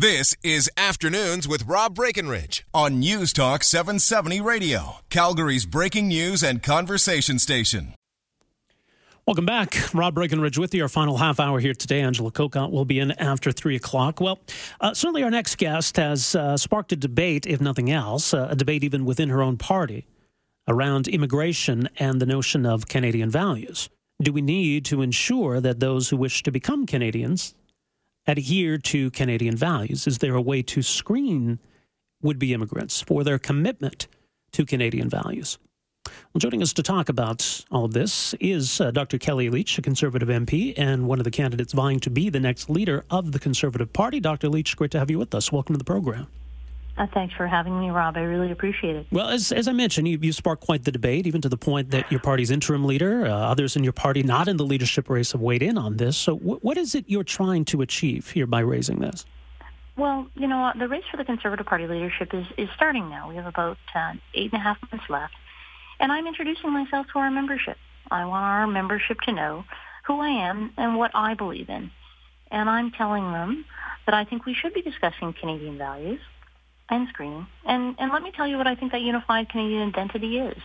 This is Afternoons with Rob Breckenridge on News Talk 770 Radio, Calgary's breaking news and conversation station. Welcome back. Rob Breckenridge with you. Our final half hour here today. Angela Kokott will be in after 3 o'clock. Well, uh, certainly our next guest has uh, sparked a debate, if nothing else, uh, a debate even within her own party around immigration and the notion of Canadian values. Do we need to ensure that those who wish to become Canadians adhere to Canadian values? Is there a way to screen would be immigrants for their commitment to Canadian values? Well, joining us to talk about all of this is uh, Dr. Kellie Leitch, a Conservative MP and one of the candidates vying to be the next leader of the Conservative Party. Dr. Leitch, great to have you with us. Welcome to the program. Uh, thanks for having me, Rob. I really appreciate it. Well, as, as I mentioned, you, you sparked quite the debate, even to the point that your party's interim leader, uh, others in your party not in the leadership race, have weighed in on this. So, wh- what is it you're trying to achieve here by raising this? Well, you know, the race for the Conservative Party leadership is, is starting now. We have about uh, eight and a half months left. And I'm introducing myself to our membership. I want our membership to know who I am and what I believe in. And I'm telling them that I think we should be discussing Canadian values and screening. And, and let me tell you what I think that unified Canadian identity is.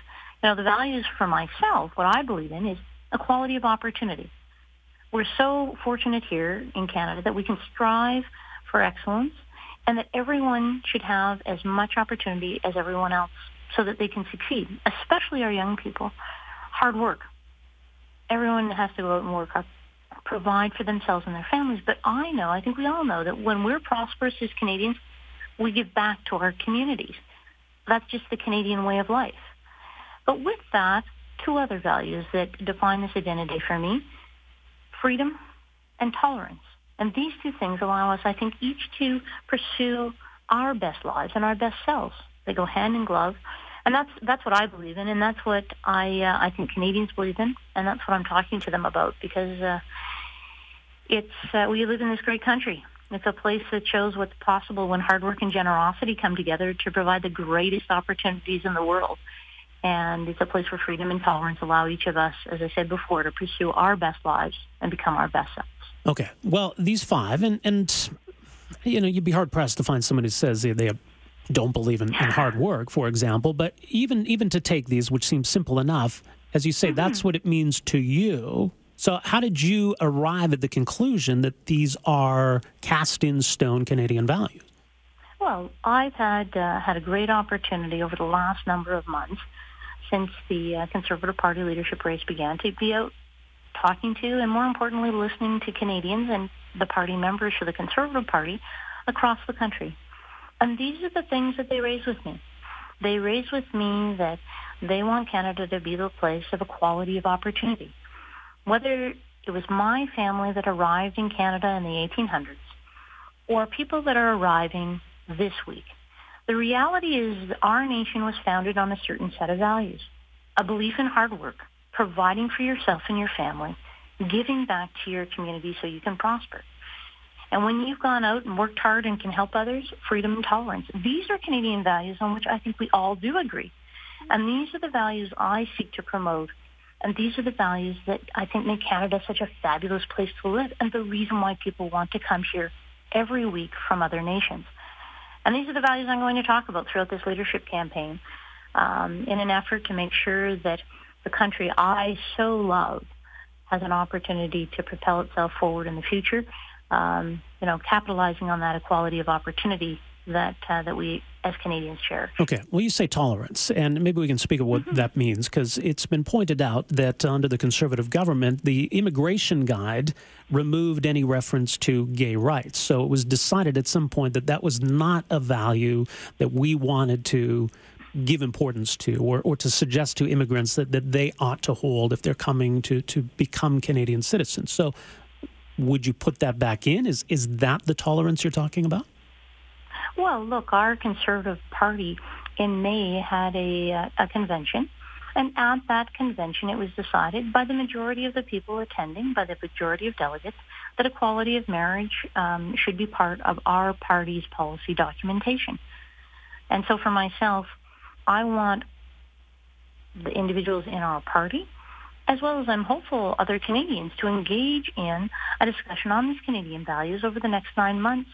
You know, the values for myself, what I believe in is equality of opportunity. We're so fortunate here in Canada that we can strive for excellence and that everyone should have as much opportunity as everyone else so that they can succeed, especially our young people. Hard work. Everyone has to go out and work hard, provide for themselves and their families. But I know, I think we all know that when we're prosperous as Canadians, we give back to our communities. That's just the Canadian way of life. But with that, two other values that define this identity for me, freedom and tolerance. And these two things allow us, I think, each to pursue our best lives and our best selves. They go hand in glove. And that's that's what I believe in, and that's what I uh, I think Canadians believe in, and that's what I'm talking to them about because uh, it's uh, we live in this great country, it's a place that shows what's possible when hard work and generosity come together to provide the greatest opportunities in the world. And it's a place where freedom and tolerance allow each of us, as I said before, to pursue our best lives and become our best selves. Okay. Well, these five, and, and you know, you'd be hard pressed to find someone who says they, they don't believe in, in, hard work, for example. But even even to take these, which seems simple enough, as you say, mm-hmm. that's what it means to you. So, how did you arrive at the conclusion that these are cast in stone Canadian values? Well, I've had uh, had a great opportunity over the last number of months since the uh, Conservative Party leadership race began to be out talking to and more importantly listening to Canadians and the party members for the Conservative Party across the country. And these are the things that they raise with me. They raise with me that they want Canada to be the place of equality of opportunity whether it was my family that arrived in Canada in the 1800s or people that are arriving this week. The reality is our nation was founded on a certain set of values, a belief in hard work, providing for yourself and your family, giving back to your community so you can prosper. And when you've gone out and worked hard and can help others, freedom and tolerance. These are Canadian values on which I think we all do agree. And these are the values I seek to promote and these are the values that I think make Canada such a fabulous place to live and the reason why people want to come here every week from other nations. And these are the values I'm going to talk about throughout this leadership campaign um, in an effort to make sure that the country I so love has an opportunity to propel itself forward in the future. Um, you know, capitalizing on that equality of opportunity that uh, that we as Canadians share. Okay. Well, you say tolerance, and maybe we can speak of what mm-hmm. that means because it's been pointed out that under the Conservative government, the immigration guide removed any reference to gay rights. So it was decided at some point that that was not a value that we wanted to give importance to or, or to suggest to immigrants that, that they ought to hold if they're coming to, to become Canadian citizens. So would you put that back in? Is, is that the tolerance you're talking about? Well, look, our Conservative Party in May had a, uh, a convention. And at that convention, it was decided by the majority of the people attending, by the majority of delegates, that equality of marriage um, should be part of our party's policy documentation. And so for myself, I want the individuals in our party, as well as I'm hopeful other Canadians, to engage in a discussion on these Canadian values over the next nine months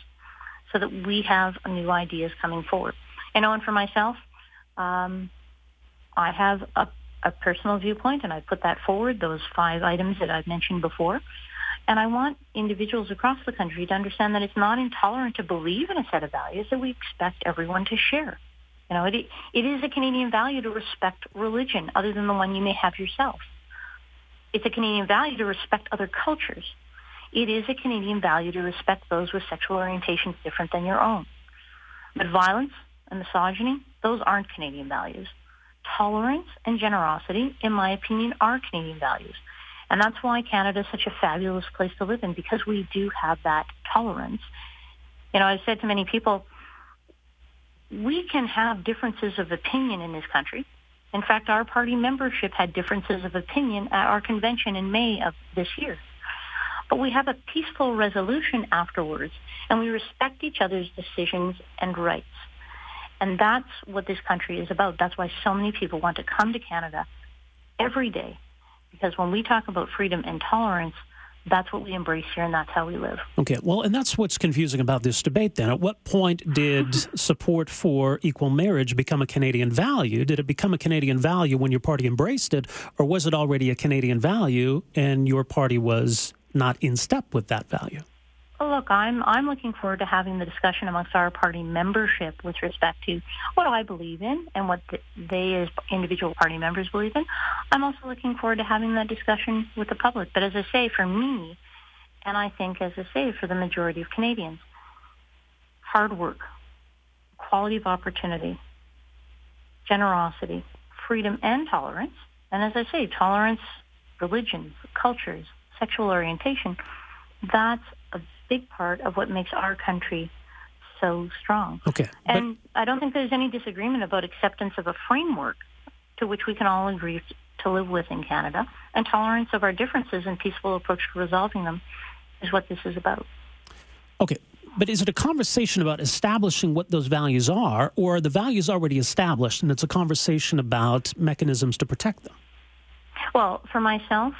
so that we have new ideas coming forward. I know, and for myself, um, I have a, a personal viewpoint, and I put that forward, those five items that I've mentioned before. And I want individuals across the country to understand that it's not intolerant to believe in a set of values that we expect everyone to share. You know, it, it is a Canadian value to respect religion other than the one you may have yourself. It's a Canadian value to respect other cultures. It is a Canadian value to respect those with sexual orientations different than your own. But violence and misogyny, those aren't Canadian values. Tolerance and generosity, in my opinion, are Canadian values. And that's why Canada is such a fabulous place to live in because we do have that tolerance. You know, I've said to many people, we can have differences of opinion in this country. In fact, our party membership had differences of opinion at our convention in May of this year. But we have a peaceful resolution afterwards, and we respect each other's decisions and rights. And that's what this country is about. That's why so many people want to come to Canada every day. Because when we talk about freedom and tolerance, that's what we embrace here and that's how we live. Okay, well, and that's what's confusing about this debate then. At what point did support for equal marriage become a Canadian value? Did it become a Canadian value when your party embraced it, or was it already a Canadian value and your party was not in step with that value? Well, look, I'm I'm looking forward to having the discussion amongst our party membership with respect to what I believe in and what the, they as individual party members believe in. I'm also looking forward to having that discussion with the public. But as I say, for me, and I think as I say for the majority of Canadians, hard work, quality of opportunity, generosity, freedom, and tolerance. And as I say, tolerance, religions, cultures, sexual orientation. That's a big part of what makes our country so strong. Okay. And I don't think there's any disagreement about acceptance of a framework to which we can all agree to live with in Canada, and tolerance of our differences and peaceful approach to resolving them is what this is about. Okay. But is it a conversation about establishing what those values are, or are the values already established and it's a conversation about mechanisms to protect them? Well, for myself,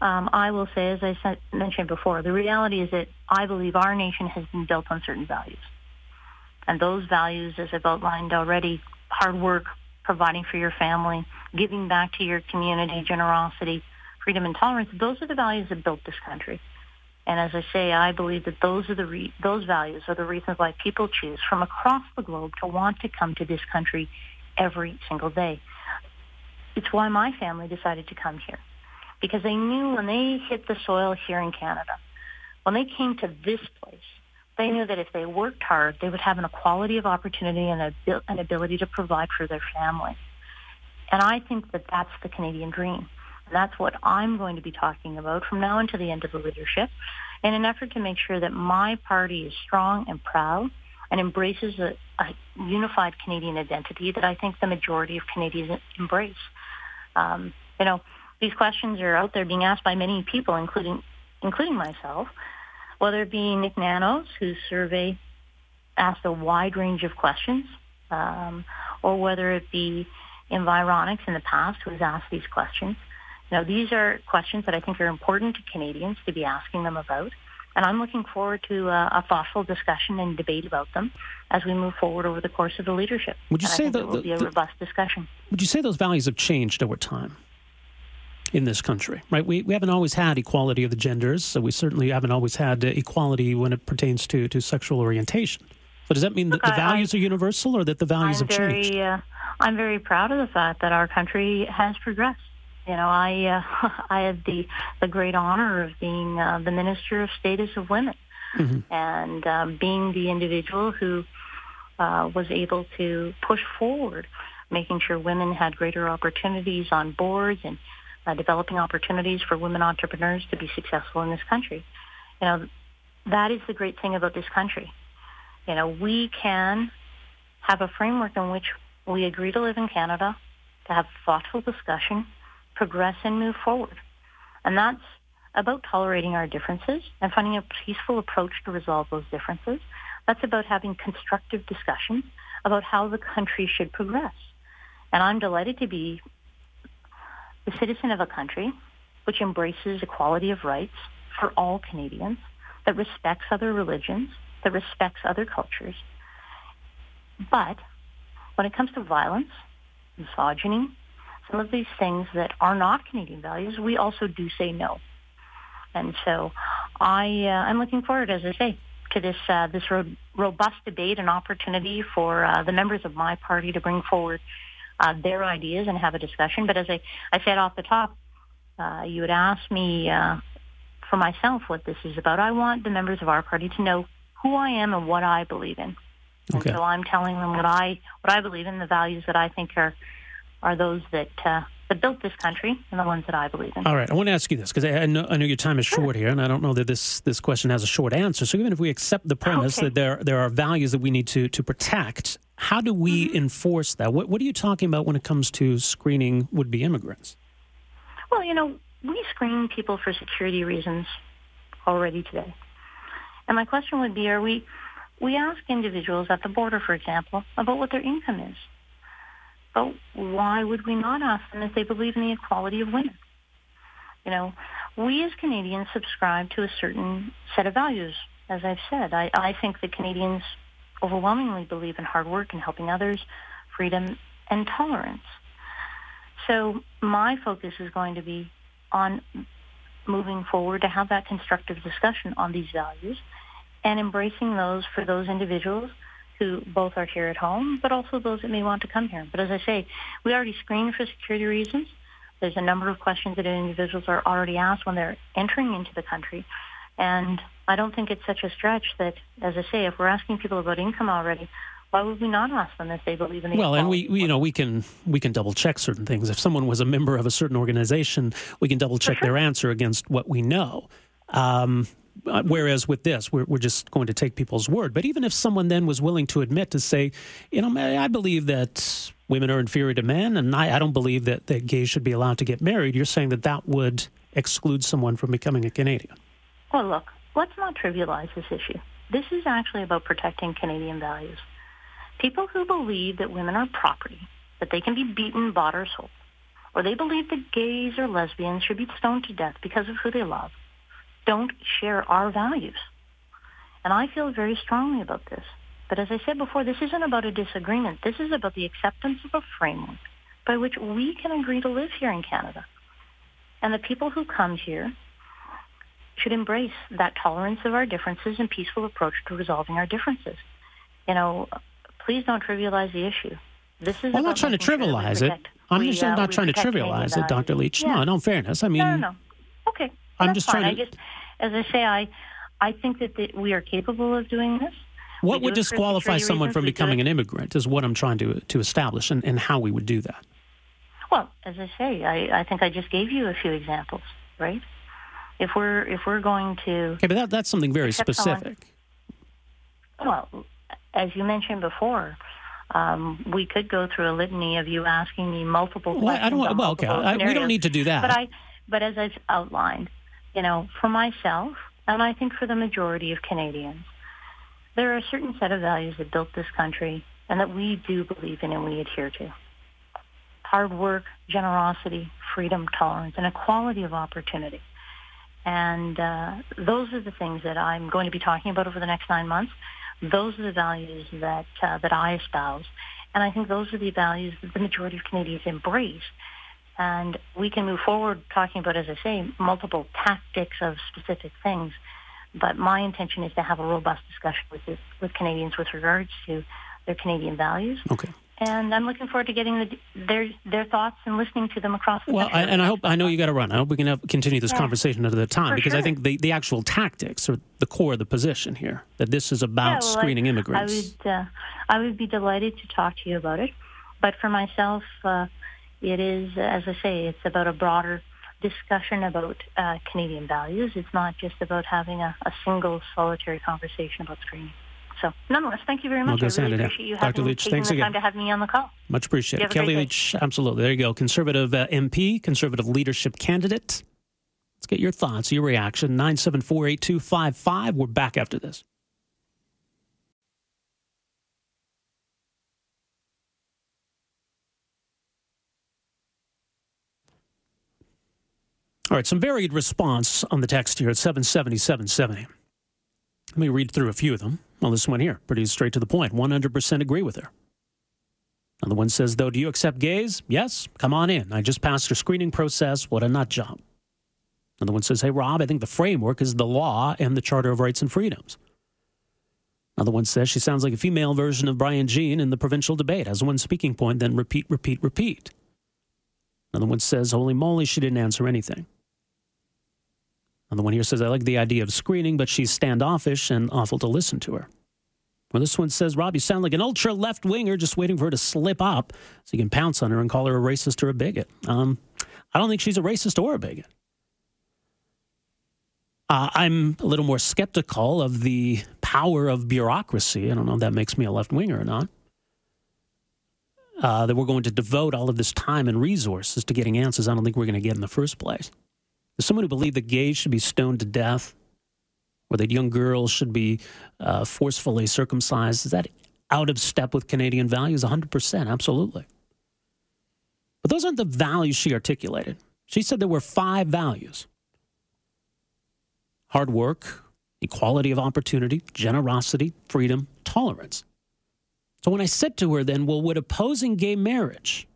um, I will say, as I said, mentioned before, the reality is that I believe our nation has been built on certain values. And those values, as I've outlined already, hard work, providing for your family, giving back to your community, generosity, freedom and tolerance, those are the values that built this country. And as I say, I believe that those are the re- those values are the reasons why people choose from across the globe to want to come to this country every single day. It's why my family decided to come here because they knew when they hit the soil here in Canada, when they came to this place, they knew that if they worked hard, they would have an equality of opportunity and an ability to provide for their family. And I think that that's the Canadian dream. And that's what I'm going to be talking about from now until the end of the leadership in an effort to make sure that my party is strong and proud and embraces a, a unified Canadian identity that I think the majority of Canadians embrace. Um, you know, these questions are out there being asked by many people, including including myself, whether it be Nick Nanos, whose survey asked a wide range of questions, um, or whether it be Environics in the past who has asked these questions. Now, these are questions that I think are important to Canadians to be asking them about. And I'm looking forward to uh, a thoughtful discussion and debate about them as we move forward over the course of the leadership. Would you and say that will the, be a the, robust discussion? Would you say those values have changed over time? In this country, right? We, we haven't always had equality of the genders, so we certainly haven't always had uh, equality when it pertains to, to sexual orientation. So does that mean that the values I, are universal or that the values I'm have very, changed? Uh, I'm very proud of the fact that our country has progressed. You know, I uh, I had the the great honor of being uh, the Minister of Status of Women, mm-hmm. and um, being the individual who uh, was able to push forward, making sure women had greater opportunities on boards and uh, developing opportunities for women entrepreneurs to be successful in this country. You know, that is the great thing about this country. You know, we can have a framework in which we agree to live in Canada, to have thoughtful discussion, progress and move forward. And that's about tolerating our differences and finding a peaceful approach to resolve those differences. That's about having constructive discussions about how the country should progress. And I'm delighted to be the citizen of a country which embraces equality of rights for all Canadians, that respects other religions, that respects other cultures. But when it comes to violence, misogyny, some of these things that are not Canadian values, we also do say no. And so I, uh, I'm looking forward, as I say, to this uh, this ro- robust debate and opportunity for uh, the members of my party to bring forward uh, their ideas and have a discussion. But as I, I said off the top, uh, you would ask me uh, for myself what this is about. I want the members of our party to know who I am and what I believe in. Okay. And so I'm telling them what I what I believe in, the values that I think are are those that uh, that built this country and the ones that I believe in. All right, I want to ask you this because I, I, know, I know your time is sure. short here, and I don't know that this this question has a short answer. So even if we accept the premise okay. that there there are values that we need to to protect, how do we mm-hmm. enforce that? What what are you talking about when it comes to screening would be immigrants? Well, you know, we screen people for security reasons already today, and my question would be: Are we we ask individuals at the border, for example, about what their income is? But why would we not ask them if they believe in the equality of women? You know, we as Canadians subscribe to a certain set of values. As I've said, I, I think that Canadians overwhelmingly believe in hard work and helping others, freedom, and tolerance. So my focus is going to be on moving forward to have that constructive discussion on these values and embracing those for those individuals who both are here at home, but also those that may want to come here. But as I say, we already screen for security reasons. There's a number of questions that individuals are already asked when they're entering into the country. And I don't think it's such a stretch that, as I say, if we're asking people about income already, why would we not ask them if they believe in the well and we, we, you know we can we can double check certain things if someone was a member of a certain organization we can double check sure. their answer against what we know um, uh, whereas with this, we're, we're just going to take people's word. But even if someone then was willing to admit to say, you know, I believe that women are inferior to men, and I, I don't believe that, that gays should be allowed to get married, you're saying that that would exclude someone from becoming a Canadian. Well, look, let's not trivialize this issue. This is actually about protecting Canadian values. People who believe that women are property, that they can be beaten, bought, or sold, or they believe that gays or lesbians should be stoned to death because of who they love, don't share our values. And I feel very strongly about this. But as I said before, this isn't about a disagreement. This is about the acceptance of a framework by which we can agree to live here in Canada. And the people who come here should embrace that tolerance of our differences and peaceful approach to resolving our differences. You know, please don't trivialize the issue. This is. Well, I'm not trying to trivialize it. I'm just uh, not trying to trivialize it, Dr. Leitch. Yeah. No, no fairness. I mean, no, no, no. Okay, I'm just fine. trying to. I just, as I say, I I think that the, we are capable of doing this. What would disqualify someone from becoming an immigrant is what I'm trying to to establish, and, and how we would do that. Well, as I say, I, I think I just gave you a few examples, right? If we're if we're going to okay, but that, that's something very specific. Someone, well, as you mentioned before, um, we could go through a litany of you asking me multiple well, questions. I don't. Well, okay, I, we don't need to do that. But I, but as I've outlined, you know, for myself, and I think for the majority of Canadians, there are a certain set of values that built this country and that we do believe in and we adhere to. Hard work, generosity, freedom, tolerance, and equality of opportunity. And uh, those are the things that I'm going to be talking about over the next nine months. Those are the values that uh, that I espouse, and I think those are the values that the majority of Canadians embrace and we can move forward talking about, as I say, multiple tactics of specific things. But my intention is to have a robust discussion with with Canadians with regards to their Canadian values. Okay. And I'm looking forward to getting the, their their thoughts and listening to them across the well, I, and I hope I know you got to run. I hope we can have, continue this yeah, conversation another time because sure. I think the, the actual tactics are the core of the position here. That this is about yeah, well, screening I, immigrants. I would uh, I would be delighted to talk to you about it. But for myself, uh, it is, as I say, it's about a broader discussion about uh, Canadian values. It's not just about having a, a, single solitary conversation about screening. So, nonetheless, thank you very much. We'll I really appreciate you Dr. having, Leitch, thanks again. time to have me on the call. Much appreciated. Kellie Leitch, absolutely. There you go. Conservative uh, MP, conservative leadership candidate. Let's get your thoughts, your reaction. 974 8255. We're back after this. All right, some varied response on the text here at 770 770. Let me read through a few of them. Well, this one here, pretty straight to the point. 100% agree with her. Another one says, though, do you accept gays? Yes, come on in. I just passed a screening process. What a nut job. Another one says, hey, Rob, I think the framework is the law and the Charter of Rights and Freedoms. Another one says, she sounds like a female version of Brian Jean in the provincial debate. Has one speaking point, then repeat, repeat, repeat. Another one says, holy moly, she didn't answer anything. Another one here says, I like the idea of screening, but she's standoffish and awful to listen to her. Well, this one says, Rob, you sound like an ultra left winger just waiting for her to slip up so you can pounce on her and call her a racist or a bigot. Um, I don't think she's a racist or a bigot. Uh, I'm a little more skeptical of the power of bureaucracy. I don't know if that makes me a left winger or not. Uh, that we're going to devote all of this time and resources to getting answers I don't think we're going to get in the first place. There's someone who believes that gays should be stoned to death or that young girls should be uh, forcefully circumcised. Is that out of step with Canadian values? 100%, absolutely. But those aren't the values she articulated. She said there were five values hard work, equality of opportunity, generosity, freedom, tolerance. So when I said to her, then, well, would opposing gay marriage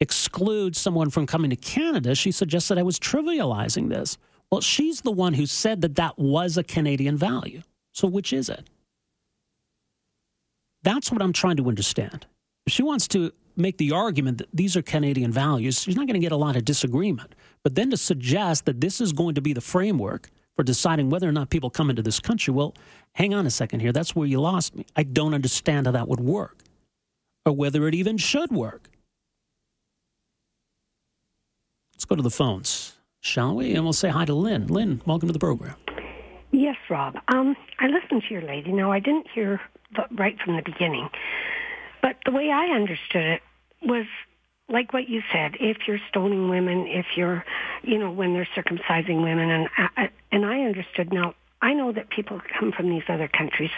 exclude someone from coming to Canada? She suggested I was trivializing this. Well, she's the one who said that that was a Canadian value. So which is it? That's what I'm trying to understand. If she wants to make the argument that these are Canadian values, she's not going to get a lot of disagreement. But then to suggest that this is going to be the framework for deciding whether or not people come into this country, well, hang on a second here. That's where you lost me. I don't understand how that would work or whether it even should work. Let's go to the phones, shall we? And we'll say hi to Lynn. Lynn, welcome to the program. Yes, Rob. Um, I listened to your lady. Now, I didn't hear the, right from the beginning, but the way I understood it was like what you said, if you're stoning women, if you're, you know, when they're circumcising women, and I, and I understood. Now I know that people come from these other countries;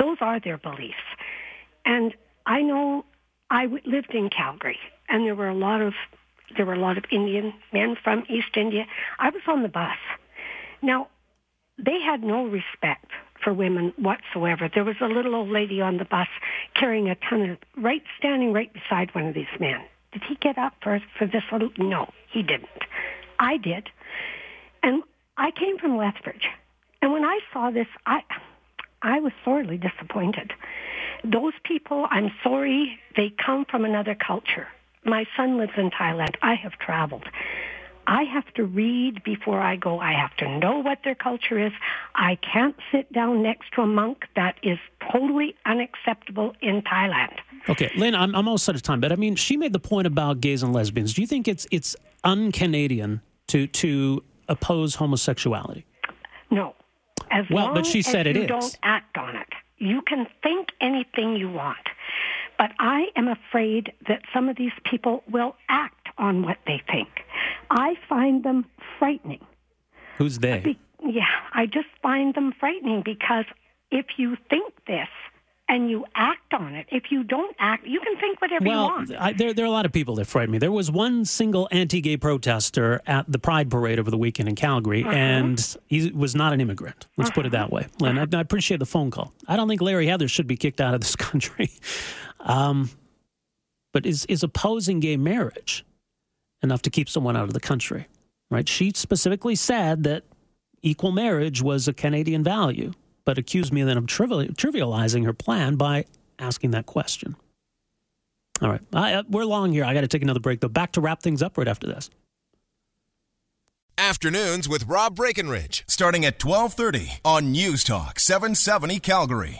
those are their beliefs, and I know I lived in Calgary, and there were a lot of there were a lot of Indian men from East India. I was on the bus. Now they had no respect for women whatsoever. There was a little old lady on the bus carrying a ton of right standing right beside one of these men. Did he get up for for this little? No, he didn't. I did, and I came from Lethbridge, and when I saw this, I I was sorely disappointed. Those people, I'm sorry, they come from another culture. My son lives in Thailand. I have traveled. I have to read before I go. I have to know what their culture is. I can't sit down next to a monk. That is totally unacceptable in Thailand. Okay, Lynn, I'm, I'm almost out of time, but I mean, she made the point about gays and lesbians. Do you think it's it's un-Canadian to to oppose homosexuality? No. As well, long but she as said it you is. don't act on it. You can think anything you want. But I am afraid that some of these people will act on what they think. I find them frightening. Who's they? Be- yeah, I just find them frightening because if you think this and you act on it, if you don't act, you can think whatever you want. I, there, there are a lot of people that frighten me. There was one single anti-gay protester at the Pride Parade over the weekend in Calgary, Uh-huh. and he was not an immigrant. Let's put it that way. Lynn, I, I appreciate the phone call. I don't think Larry Heather should be kicked out of this country. Um, but is is opposing gay marriage enough to keep someone out of the country? Right? She specifically said that equal marriage was a Canadian value, but accused me then of trivial, trivializing her plan by asking that question. All right, I, uh, we're long here. I got to take another break though. Back to wrap things up right after this. Afternoons with Rob Breckenridge, starting at 1230 on News Talk 770 Calgary.